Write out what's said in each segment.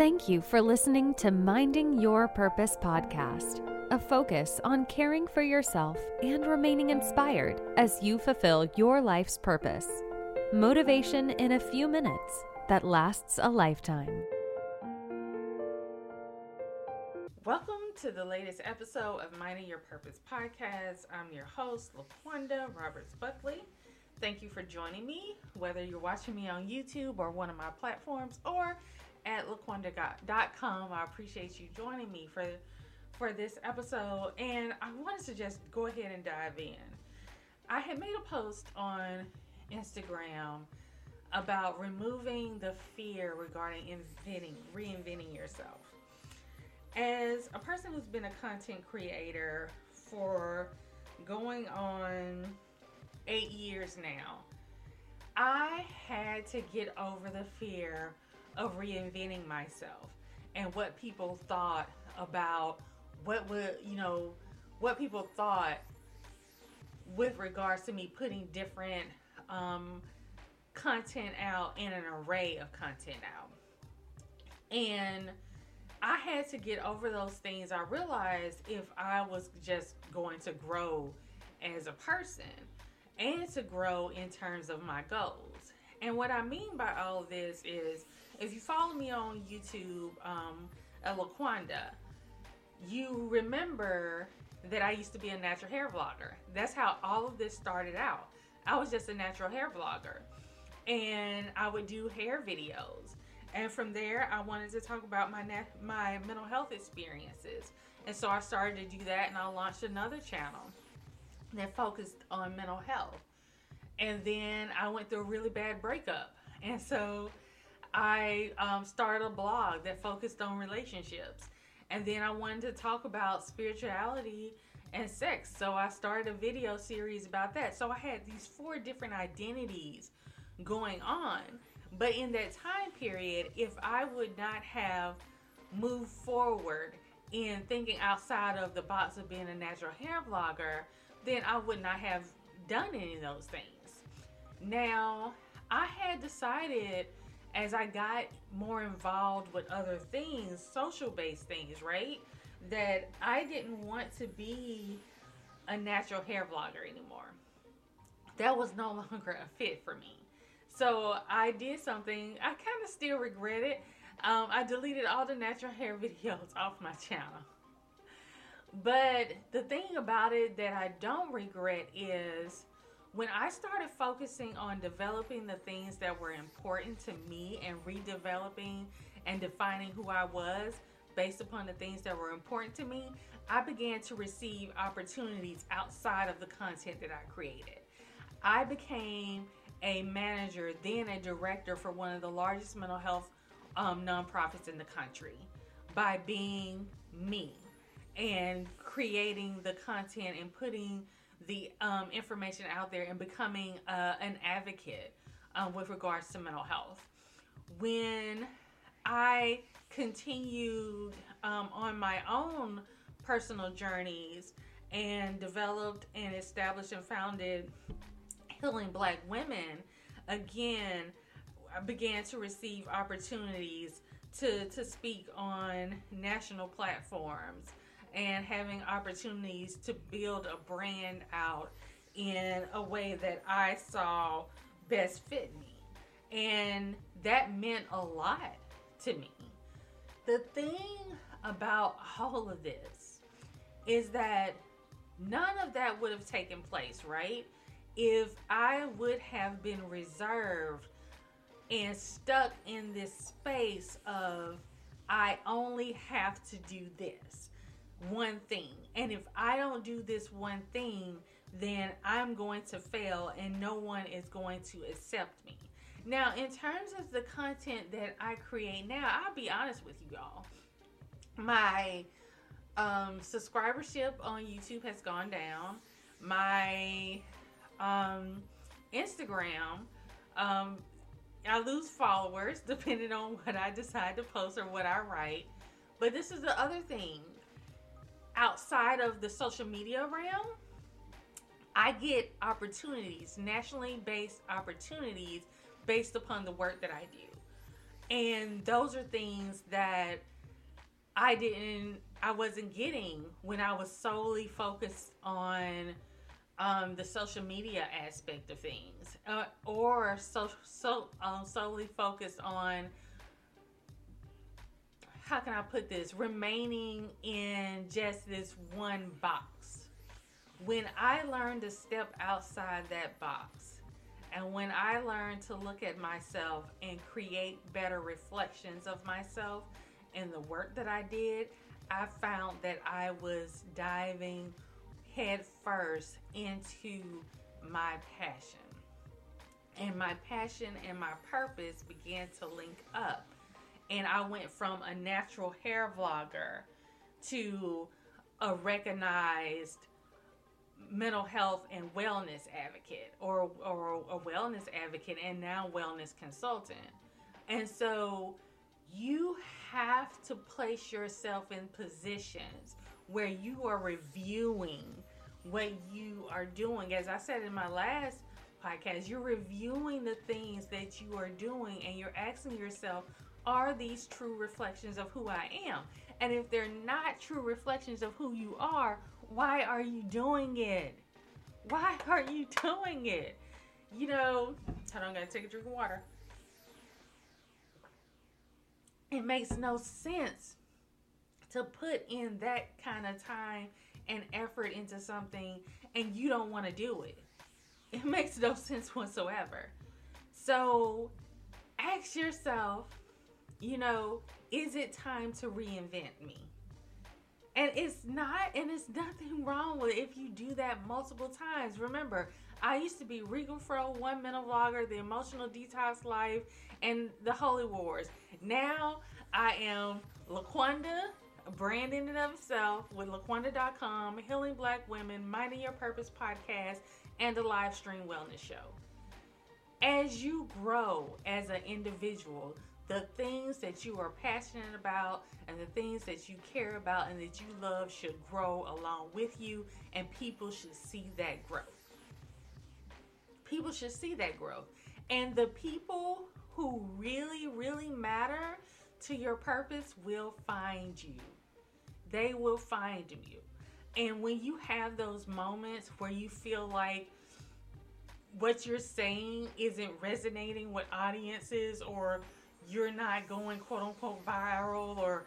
Thank you for listening to Minding Your Purpose podcast, a focus on caring for yourself and remaining inspired as you fulfill your life's purpose. Motivation in a few minutes that lasts a lifetime. Welcome to the latest episode of Minding Your Purpose podcast. I'm your host, Laqwanda Roberts Buckley. Thank you for joining me, whether you're watching me on YouTube or one of my platforms or at laqwanda.com. I appreciate you joining me for for this episode and I wanted to just go ahead and dive in. I had made a post on Instagram about removing the fear regarding inventing, reinventing yourself. As a person who's been a content creator for going on eight years now, I had to get over the fear of reinventing myself and what people thought about what would, you know, what people thought with regards to me putting different um, content out and an array of content out. And I had to get over those things. I realized if I was just going to grow as a person and to grow in terms of my goals. And what I mean by all this is if you follow me on YouTube, um, Laqwanda, you remember that I used to be a natural hair vlogger. That's how all of this started out. I was just a natural hair vlogger and I would do hair videos. And from there, I wanted to talk about my my mental health experiences. And so I started to do that and I launched another channel that focused on mental health. And then I went through a really bad breakup. And so I um, started a blog that focused on relationships. And then I wanted to talk about spirituality and sex. So I started a video series about that. So I had these four different identities going on. But in that time period, if I would not have moved forward in thinking outside of the box of being a natural hair vlogger, then I would not have done any of those things. Now, I had decided as I got more involved with other things, social based things, right? That I didn't want to be a natural hair vlogger anymore. That was no longer a fit for me. So I did something, I kind of still regret it. Um, I deleted all the natural hair videos off my channel. But the thing about it that I don't regret is when I started focusing on developing the things that were important to me and redeveloping and defining who I was based upon the things that were important to me, I began to receive opportunities outside of the content that I created. I became a manager, then a director for one of the largest mental health um, nonprofits in the country by being me and creating the content and putting the um, information out there and becoming uh, an advocate um, with regards to mental health. When I continued um, on my own personal journeys and developed and established and founded Healing Black Women, again, I began to receive opportunities to, to speak on national platforms and having opportunities to build a brand out in a way that I saw best fit me. And that meant a lot to me. The thing about all of this is that none of that would have taken place, right? If I would have been reserved and stuck in this space of, I only have to do this one thing. And if I don't do this one thing, then I'm going to fail and no one is going to accept me. Now, in terms of the content that I create now, I'll be honest with you y'all. My um, subscribership on YouTube has gone down. My um, Instagram, um, I lose followers depending on what I decide to post or what I write. But this is the other thing outside of the social media realm, I get opportunities, nationally based opportunities based upon the work that I do. And those are things that I didn't, I wasn't getting when I was solely focused on um, the social media aspect of things, uh, or so, so um, solely focused on how can I put this, remaining in just this one box. When I learned to step outside that box, and when I learned to look at myself and create better reflections of myself and the work that I did, I found that I was diving head first into my passion. And my passion and my purpose began to link up. And I went from a natural hair vlogger to a recognized mental health and wellness advocate or, or a wellness advocate and now wellness consultant. And so you have to place yourself in positions where you are reviewing what you are doing. As I said in my last podcast, you're reviewing the things that you are doing and you're asking yourself, are these true reflections of who I am? And if they're not true reflections of who you are, why are you doing it? Why are you doing it? You know, hold on, I gotta take a drink of water. It makes no sense to put in that kind of time and effort into something and you don't want to do it. It makes no sense whatsoever. So ask yourself, you know, is it time to reinvent me? And it's not, and it's nothing wrong with if you do that multiple times. Remember, I used to be Regal Fro, One Minute Vlogger, The Emotional Detox Life, and The Holy Wars. Now I am Laqwanda, brand in and of itself with Laqwanda.com, Healing Black Women, Minding Your Purpose podcast, and the live stream wellness show. As you grow as an individual, the things that you are passionate about and the things that you care about and that you love should grow along with you, and people should see that growth. People should see that growth. And the people who really, really matter to your purpose will find you. They will find you. And when you have those moments where you feel like what you're saying isn't resonating with audiences or you're not going quote unquote viral or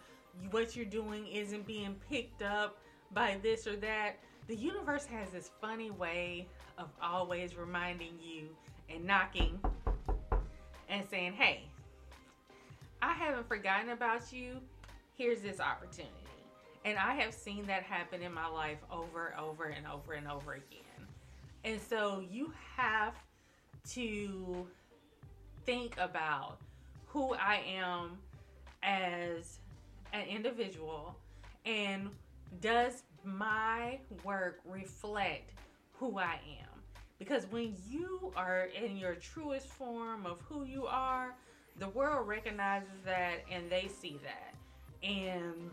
what you're doing isn't being picked up by this or that, the universe has this funny way of always reminding you and knocking and saying, hey, I haven't forgotten about you. Here's this opportunity. And I have seen that happen in my life over and over and over and over again. And so you have to think about who I am as an individual and does my work reflect who I am? Because when you are in your truest form of who you are, the world recognizes that and they see that. And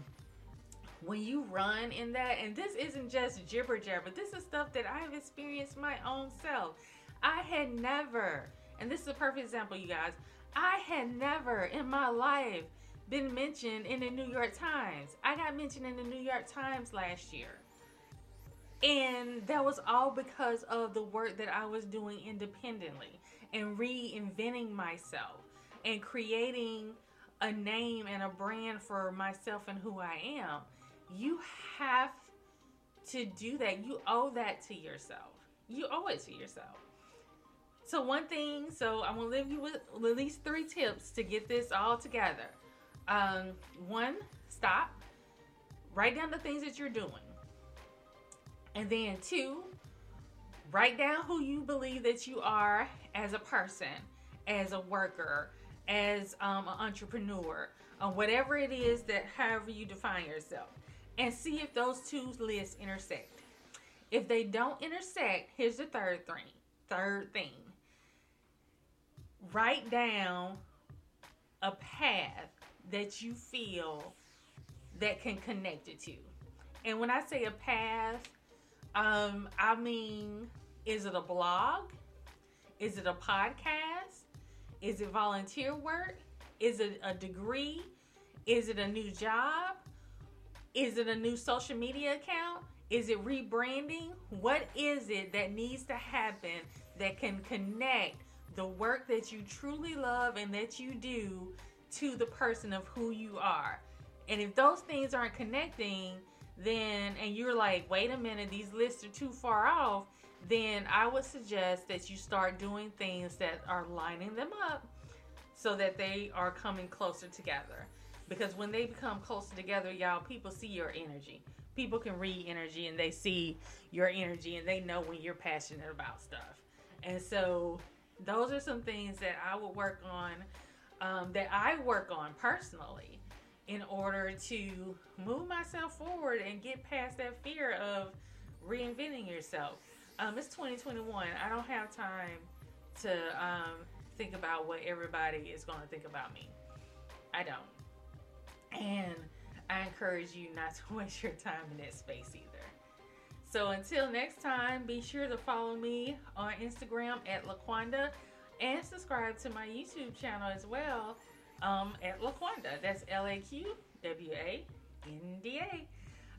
when you run in that, and this isn't just gibber jabber, this is stuff that I've experienced my own self. I had never, and this is a perfect example, you guys, I had never in my life been mentioned in the New York Times. I got mentioned in the New York Times last year. And that was all because of the work that I was doing independently and reinventing myself and creating a name and a brand for myself and who I am. You have to do that. You owe that to yourself. You owe it to yourself. So, one thing, so I'm to leave you with at least three tips to get this all together. Um, one, stop, write down the things that you're doing. And then, two, write down who you believe that you are as a person, as a worker, as um, an entrepreneur, uh, whatever it is that however you define yourself, and see if those two lists intersect. If they don't intersect, here's the third thing. Third thing. Write down a path that you feel that can connect it to. And when I say a path, um, I mean, is it a blog? Is it a podcast? Is it volunteer work? Is it a degree? Is it a new job? Is it a new social media account? Is it rebranding? What is it that needs to happen that can connect the work that you truly love and that you do to the person of who you are? And if those things aren't connecting, then, and you're like, wait a minute, these lists are too far off, then I would suggest that you start doing things that are lining them up so that they are coming closer together. Because when they become closer together, y'all, people see your energy. People can read energy and they see your energy and they know when you're passionate about stuff. And so, those are some things that I would work on, um, that I work on personally in order to move myself forward and get past that fear of reinventing yourself. Um, it's 2021. I don't have time to um, think about what everybody is going to think about me. I don't. And I encourage you not to waste your time in that space either. So until next time, be sure to follow me on Instagram at Laqwanda and subscribe to my YouTube channel as well um, at Laqwanda. That's L A Q W A N D A.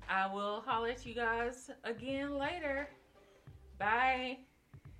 I will holler at you guys again later. Bye.